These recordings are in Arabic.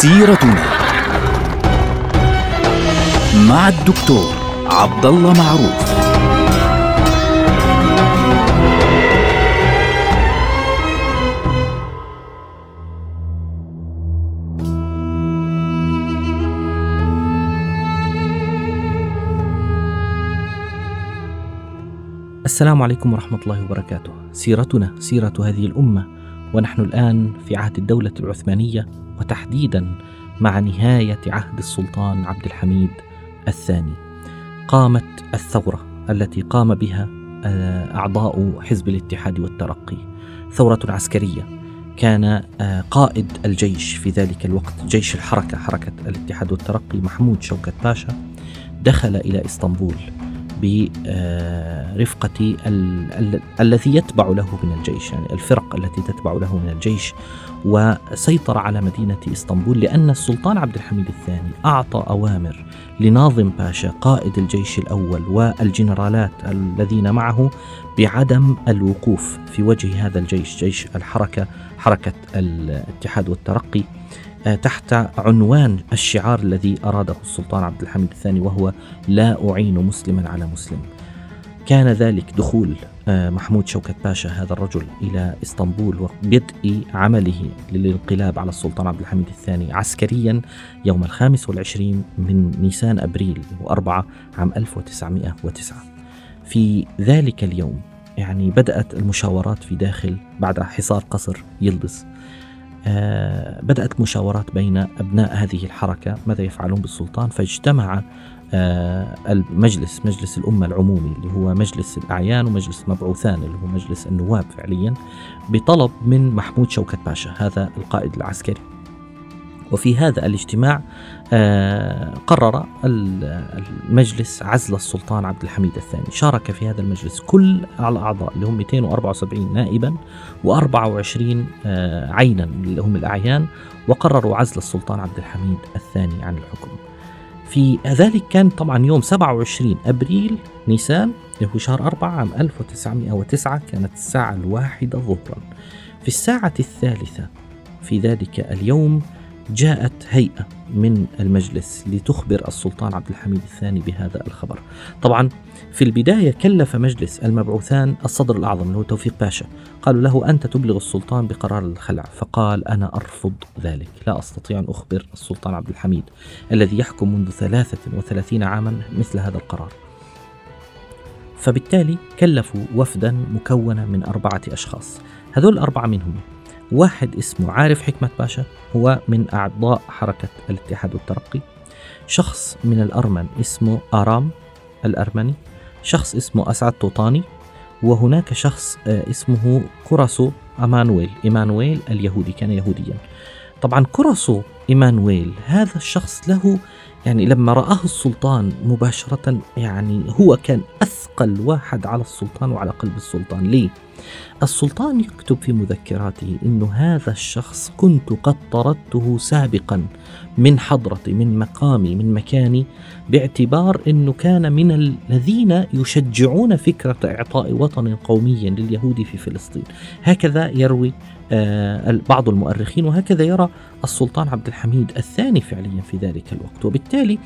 سيرتنا مع الدكتور عبد الله معروف السلام عليكم ورحمة الله وبركاته. سيرتنا سيرة هذه الأمة ونحن الآن في عهد الدولة العثمانية وتحديدا مع نهاية عهد السلطان عبد الحميد الثاني. قامت الثورة التي قام بها آه، أعضاء حزب الاتحاد والترقي. ثورة عسكرية كان آه، قائد الجيش في ذلك الوقت جيش الحركة حركة الاتحاد والترقي محمود شوكت باشا دخل إلى إسطنبول برفقة ال- ال- الذي يتبع له من الجيش يعني الفرق التي تتبع له من الجيش وسيطر على مدينة إسطنبول لأن السلطان عبد الحميد الثاني أعطى أوامر لناظم باشا قائد الجيش الأول والجنرالات الذين معه بعدم الوقوف في وجه هذا الجيش جيش الحركة حركة الاتحاد والترقي. تحت عنوان الشعار الذي أراده السلطان عبد الحميد الثاني وهو لا أعين مسلما على مسلم. كان ذلك دخول آه، محمود شوكت باشا هذا الرجل إلى إسطنبول وبدء عمله للانقلاب على السلطان عبد الحميد الثاني عسكريا يوم الخامس والعشرين من نيسان أبريل وأربعة عام 1909 في ذلك اليوم يعني بدأت المشاورات في داخل بعد حصار قصر يلدز آه، بدأت مشاورات بين أبناء هذه الحركة ماذا يفعلون بالسلطان؟ فاجتمع آه، المجلس مجلس الأمة العمومي اللي هو مجلس الأعيان ومجلس المبعوثان اللي هو مجلس النواب فعليا بطلب من محمود شوكت باشا هذا القائد العسكري. وفي هذا الاجتماع آه، قرر ال- المجلس عزل السلطان عبد الحميد الثاني. شارك في هذا المجلس كل الأعضاء اللي هم 274 نائبا و24 آه، عينا اللي هم الأعيان وقرروا عزل السلطان عبد الحميد الثاني عن الحكم. في ذلك كان طبعا يوم 27 أبريل نيسان اللي هو شهر 4 عام 1909 كانت الساعة الواحدة ظهرا. في الساعة الثالثة في ذلك اليوم جاءت هيئة من المجلس لتخبر السلطان عبد الحميد الثاني بهذا الخبر. طبعا في البداية كلف مجلس المبعوثان الصدر الأعظم اللي هو توفيق باشا. قالوا له أنت تبلغ السلطان بقرار الخلع. فقال أنا أرفض ذلك. لا أستطيع أن أخبر السلطان عبد الحميد الذي يحكم منذ 33 عاما مثل هذا القرار. فبالتالي كلفوا وفدا مكونا من أربعة أشخاص. هذول الأربعة منهم واحد اسمه عارف حكمة باشا هو من أعضاء حركة الاتحاد والترقي شخص من الأرمن اسمه آرام الأرمني. شخص اسمه أسعد طوطاني. وهناك شخص آه، اسمه كوراسو أمانويل إيمانويل اليهودي كان يهوديا. طبعا كوراسو إيمانويل. هذا الشخص له يعني لما رآه السلطان مباشرة يعني هو كان أثقل واحد على السلطان وعلى قلب السلطان. ليه؟ السلطان يكتب في مذكراته إنه هذا الشخص كنت قد طردته سابقا من حضرتي من مقامي من مكاني باعتبار إنه كان من الذين يشجعون فكرة إعطاء وطن قومي لليهود في فلسطين. هكذا يروي آه، بعض المؤرخين وهكذا يرى السلطان عبد الحميد الثاني فعليا في ذلك الوقت. وبالتالي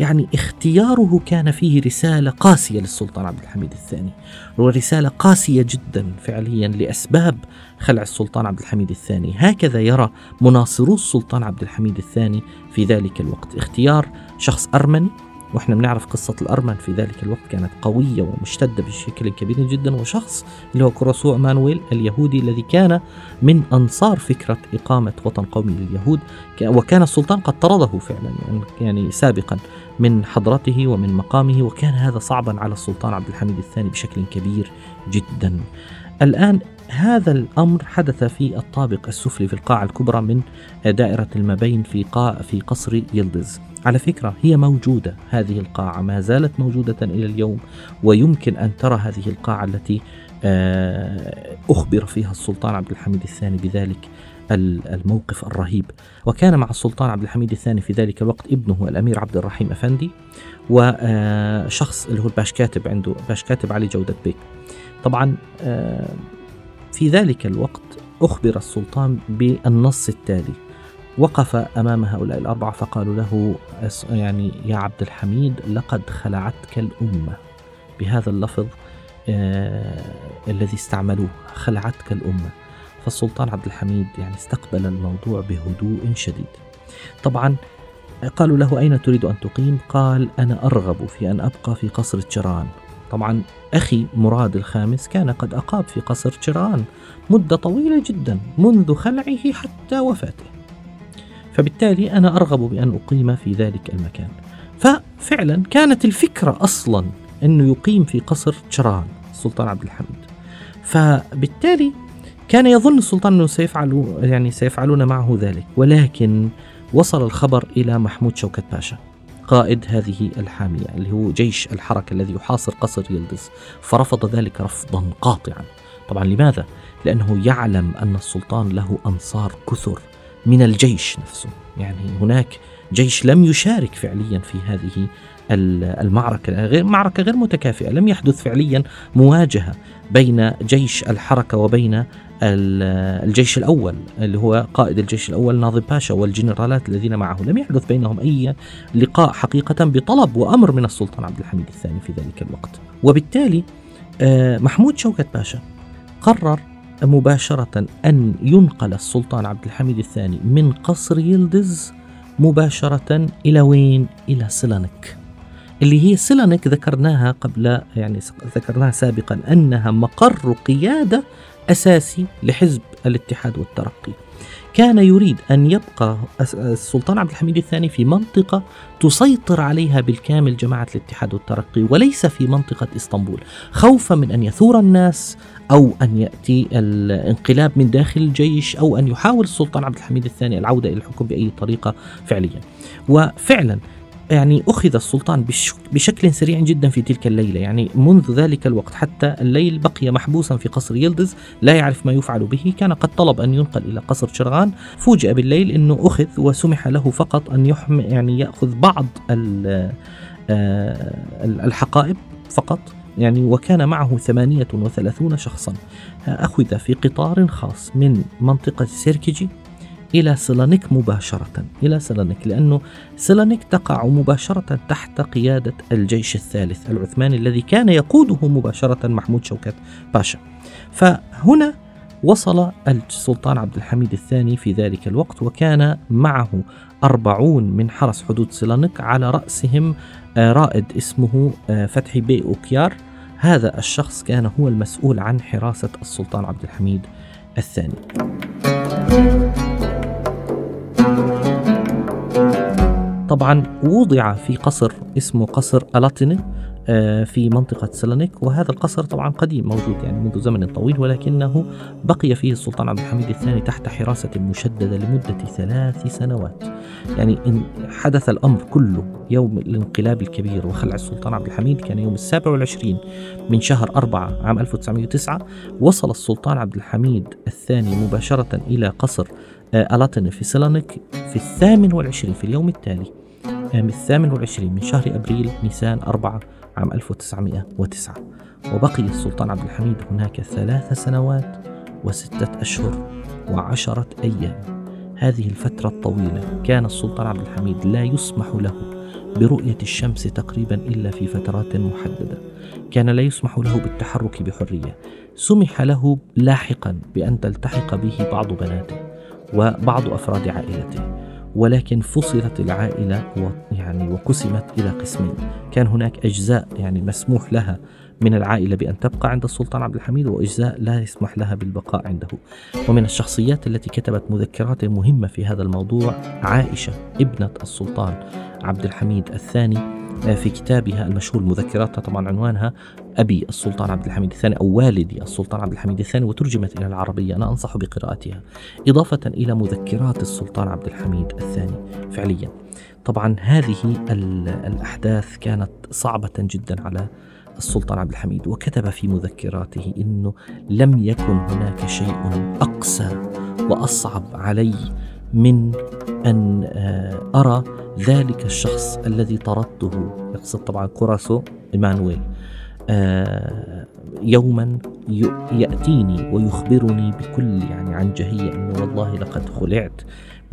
يعني اختياره كان فيه رسالة قاسية للسلطان عبد الحميد الثاني. ورسالة قاسية جدا فعليا لأسباب خلع السلطان عبد الحميد الثاني. هكذا يرى مناصرو السلطان عبد الحميد الثاني في ذلك الوقت. اختيار شخص أرمني وإحنا بنعرف قصة الأرمن في ذلك الوقت كانت قوية ومشتدة بشكل كبير جدا وشخص اللي هو كوراسو مانويل اليهودي الذي كان من أنصار فكرة إقامة وطن قومي لليهود وكان السلطان قد طرده فعلا يعني سابقا من حضرته ومن مقامه وكان هذا صعبا على السلطان عبد الحميد الثاني بشكل كبير جدا. الآن هذا الأمر حدث في الطابق السفلي في القاعة الكبرى من دائرة المبين في قاع في قصر يلدز. على فكرة هي موجودة هذه القاعة. ما زالت موجودة إلى اليوم ويمكن أن ترى هذه القاعة التي آه، أخبر فيها السلطان عبد الحميد الثاني بذلك ال- الموقف الرهيب. وكان مع السلطان عبد الحميد الثاني في ذلك الوقت ابنه الأمير عبد الرحيم أفندي وشخص اللي هو الباش كاتب عنده باش كاتب علي جودة بيك. طبعا آه، في ذلك الوقت أخبر السلطان بالنص التالي وقف أمام هؤلاء الأربعة فقالوا له يعني يا عبد الحميد لقد خلعتك الأمة. بهذا اللفظ آه الذي استعملوه خلعتك الأمة. فالسلطان عبد الحميد يعني استقبل الموضوع بهدوء شديد. طبعا قالوا له أين تريد أن تقيم؟ قال أنا أرغب في أن أبقى في قصر تشران. طبعا أخي مراد الخامس كان قد أقام في قصر تشران مدة طويلة جدا منذ خلعه حتى وفاته. فبالتالي أنا أرغب بأن أقيم في ذلك المكان. ففعلا كانت الفكرة أصلا أنه يقيم في قصر تشران السلطان عبد الحميد. فبالتالي كان يظن السلطان أنه سيفعل يعني سيفعلون معه ذلك ولكن وصل الخبر إلى محمود شوكت باشا. قائد هذه الحامية اللي هو جيش الحركة الذي يحاصر قصر يلدز فرفض ذلك رفضا قاطعا. طبعا لماذا؟ لأنه يعلم أن السلطان له أنصار كثر من الجيش نفسه. يعني هناك جيش لم يشارك فعليا في هذه المعركة غير معركة غير متكافئة لم يحدث فعليا مواجهة بين جيش الحركة وبين الجيش الأول اللي هو قائد الجيش الأول ناظم باشا والجنرالات الذين معه. لم يحدث بينهم أي لقاء حقيقة بطلب وأمر من السلطان عبد الحميد الثاني في ذلك الوقت. وبالتالي آه، محمود شوكت باشا قرر مباشرة أن ينقل السلطان عبد الحميد الثاني من قصر يلدز مباشرة إلى وين؟ إلى سلانك. اللي هي سلانك ذكرناها قبل يعني ذكرناها سابقا أنها مقر قيادة أساسي لحزب الاتحاد والترقي. كان يريد أن يبقى السلطان عبد الحميد الثاني في منطقة تسيطر عليها بالكامل جماعة الاتحاد والترقي وليس في منطقة إسطنبول. خوفا من أن يثور الناس أو أن يأتي الانقلاب من داخل الجيش أو أن يحاول السلطان عبد الحميد الثاني العودة إلى الحكم بأي طريقة فعليا. وفعلا يعني أخذ السلطان بشكل سريع جدا في تلك الليلة. يعني منذ ذلك الوقت حتى الليل بقي محبوسا في قصر يلدز لا يعرف ما يفعل به. كان قد طلب أن ينقل إلى قصر شرغان. فوجئ بالليل أنه أخذ وسمح له فقط أن يحم يعني يأخذ بعض آه، الحقائب فقط. يعني وكان معه ثمانية وثلاثون شخصا. أخذ في قطار خاص من منطقة سيركجي إلى سلانيك مباشرة إلى سلانيك لأنه سلانيك تقع مباشرة تحت قيادة الجيش الثالث العثماني الذي كان يقوده مباشرة محمود شوكت باشا. فهنا وصل السلطان عبد الحميد الثاني في ذلك الوقت وكان معه أربعون من حرس حدود سلانيك على رأسهم آه، رائد اسمه آه، فتحي بي أوكيار. هذا الشخص كان هو المسؤول عن حراسة السلطان عبد الحميد الثاني. طبعا وضع في قصر اسمه قصر ألاتيني آه، في منطقة سلانيك وهذا القصر طبعا قديم موجود يعني منذ زمن طويل ولكنه بقي فيه السلطان عبد الحميد الثاني تحت حراسة مشددة لمدة ثلاث سنوات. يعني إن حدث الأمر كله يوم الانقلاب الكبير وخلع السلطان عبد الحميد كان يوم السابع والعشرين من شهر أربعة عام 1909 وصل السلطان عبد الحميد الثاني مباشرة إلى قصر آه، ألاتيني في سلانيك في الثامن والعشرين في اليوم التالي. العام الثامن والعشرين من شهر أبريل نيسان أربعة عام 1909 وبقي السلطان عبد الحميد هناك ثلاث سنوات وستة أشهر وعشرة أيام. هذه الفترة الطويلة كان السلطان عبد الحميد لا يسمح له برؤية الشمس تقريبا إلا في فترات محددة. كان لا يسمح له بالتحرك بحرية. سمح له لاحقا بأن تلتحق به بعض بناته وبعض أفراد عائلته. ولكن فصلت العائلة يعني وقسمت إلى قسمين. كان هناك أجزاء يعني مسموح لها من العائلة بأن تبقى عند السلطان عبد الحميد وأجزاء لا يسمح لها بالبقاء عنده. ومن الشخصيات التي كتبت مذكرات مهمة في هذا الموضوع عائشة ابنة السلطان عبد الحميد الثاني في كتابها المشهور مذكراتها طبعا عنوانها أبي السلطان عبد الحميد الثاني أو والدي السلطان عبد الحميد الثاني وترجمت إلى العربية. أنا أنصح بقراءتها. إضافة إلى مذكرات السلطان عبد الحميد الثاني فعليا. طبعا هذه الأحداث كانت صعبة جدا على السلطان عبد الحميد وكتب في مذكراته إنه لم يكن هناك شيء أقسى وأصعب علي من أن آه، أرى ذلك الشخص الذي طردته. يقصد طبعا كوراسو إيمانويل. آه يوما يأتيني ويخبرني بكل يعني عنجهية أنه والله لقد خلعت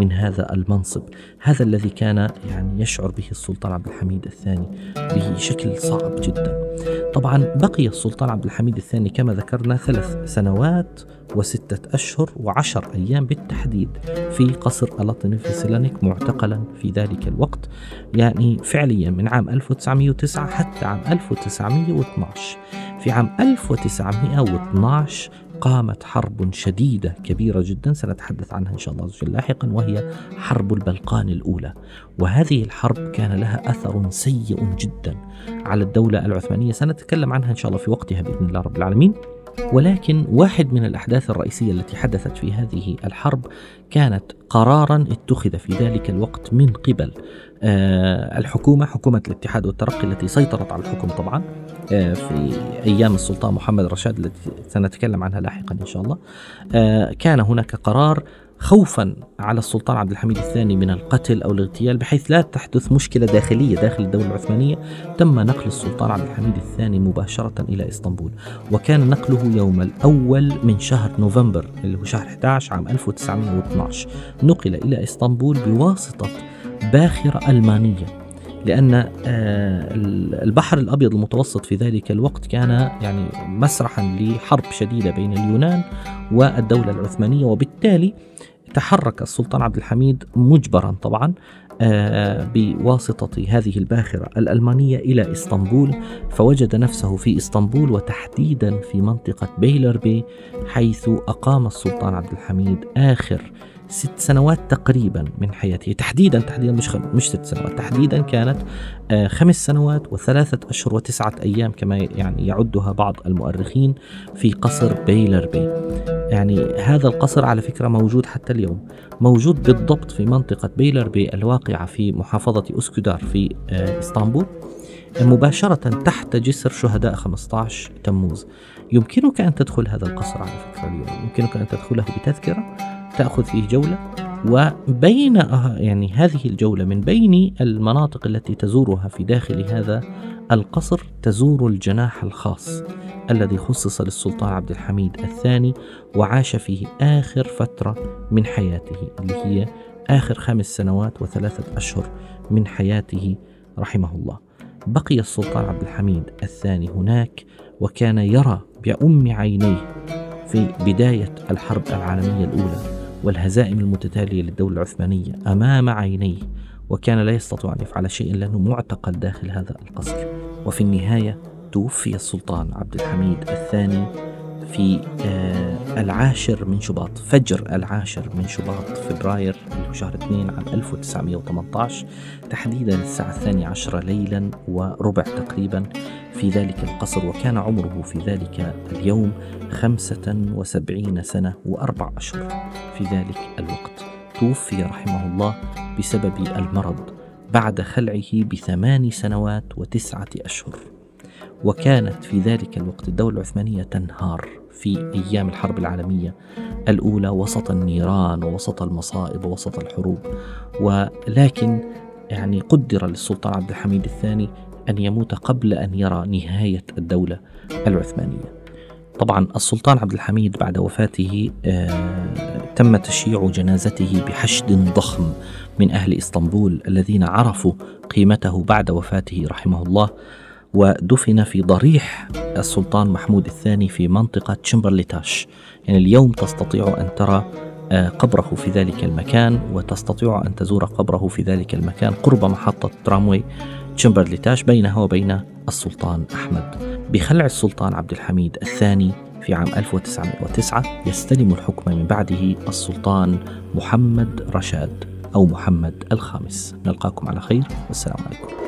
من هذا المنصب. هذا الذي كان يعني يشعر به السلطان عبد الحميد الثاني بشكل صعب جدا. طبعا بقي السلطان عبد الحميد الثاني كما ذكرنا ثلاث سنوات وستة أشهر وعشر أيام بالتحديد في قصر ألاطين في سيلانيك معتقلا في ذلك الوقت يعني فعليا من عام 1909 حتى عام 1912 في عام 1912 قامت حرب شديدة كبيرة جدا سنتحدث عنها إن شاء الله لاحقا وهي حرب البلقان الأولى. وهذه الحرب كان لها أثر سيء جدا على الدولة العثمانية. سنتكلم عنها إن شاء الله في وقتها بإذن الله رب العالمين. ولكن واحد من الأحداث الرئيسية التي حدثت في هذه الحرب كانت قرارا اتخذ في ذلك الوقت من قبل. آه، الحكومة حكومة الاتحاد والترقي التي سيطرت على الحكم طبعا آه، في أيام السلطان محمد رشاد التي سنتكلم عنها لاحقا إن شاء الله. آه، كان هناك قرار خوفا على السلطان عبد الحميد الثاني من القتل أو الاغتيال بحيث لا تحدث مشكلة داخلية داخل الدولة العثمانية. تم نقل السلطان عبد الحميد الثاني مباشرة إلى إسطنبول وكان نقله يوم الأول من شهر نوفمبر اللي هو شهر 11 عام 1912 نقل إلى إسطنبول بواسطة باخرة ألمانية لأن آه، البحر الأبيض المتوسط في ذلك الوقت كان يعني مسرحا لحرب شديدة بين اليونان والدولة العثمانية وبالتالي تحرك السلطان عبد الحميد مجبرا طبعا آه، بواسطة هذه الباخرة الألمانية إلى إسطنبول فوجد نفسه في إسطنبول وتحديدا في منطقة بيلربي حيث أقام السلطان عبد الحميد آخر ست سنوات تقريبا من حياته تحديدا تحديدا مش مش ست سنوات تحديدا كانت آه، خمس سنوات وثلاثة أشهر وتسعة أيام كما يعني يعدها بعض المؤرخين في قصر بيلربي يعني هذا القصر على فكرة موجود حتى اليوم. موجود بالضبط في منطقة بيلربي الواقعة في محافظة أسكدار في آه، إسطنبول. مباشرة تحت جسر شهداء 15 تموز. يمكنك أن تدخل هذا القصر على فكرة اليوم. يمكنك أن تدخله بتذكرة. تأخذ فيه جولة وبين يعني هذه الجولة من بين المناطق التي تزورها في داخل هذا القصر تزور الجناح الخاص الذي خصص للسلطان عبد الحميد الثاني وعاش فيه آخر فترة من حياته اللي هي آخر خمس سنوات وثلاثة أشهر من حياته رحمه الله. بقي السلطان عبد الحميد الثاني هناك وكان يرى بأم عينيه في بداية الحرب العالمية الأولى. والهزائم المتتالية للدولة العثمانية أمام عينيه وكان لا يستطيع أن يفعل شيئا لأنه معتقل داخل هذا القصر. وفي النهاية توفي السلطان عبد الحميد الثاني في آه العاشر من شباط فجر العاشر من شباط فبراير اللي هو شهر 2 عام 1918 تحديدا الساعة الثانية عشرة ليلا وربع تقريبا في ذلك القصر وكان عمره في ذلك اليوم خمسة وسبعين سنة وأربع أشهر في ذلك الوقت توفي رحمه الله بسبب المرض بعد خلعه بثمان سنوات وتسعة أشهر. وكانت في ذلك الوقت الدولة العثمانية تنهار في أيام الحرب العالمية الأولى وسط النيران ووسط المصائب ووسط الحروب. ولكن يعني قدر للسلطان عبد الحميد الثاني أن يموت قبل أن يرى نهاية الدولة العثمانية. طبعا السلطان عبد الحميد بعد وفاته آه تم تشييع جنازته بحشد ضخم من أهل إسطنبول الذين عرفوا قيمته بعد وفاته رحمه الله. ودفن في ضريح السلطان محمود الثاني في منطقة تشمبرليتاش. يعني اليوم تستطيع أن ترى آه، قبره في ذلك المكان وتستطيع أن تزور قبره في ذلك المكان قرب محطة تراموي تشمبرليتاش بينها وبين السلطان أحمد. بخلع السلطان عبد الحميد الثاني في عام 1909 يستلم الحكم من بعده السلطان محمد رشاد أو محمد الخامس. نلقاكم على خير. والسلام عليكم.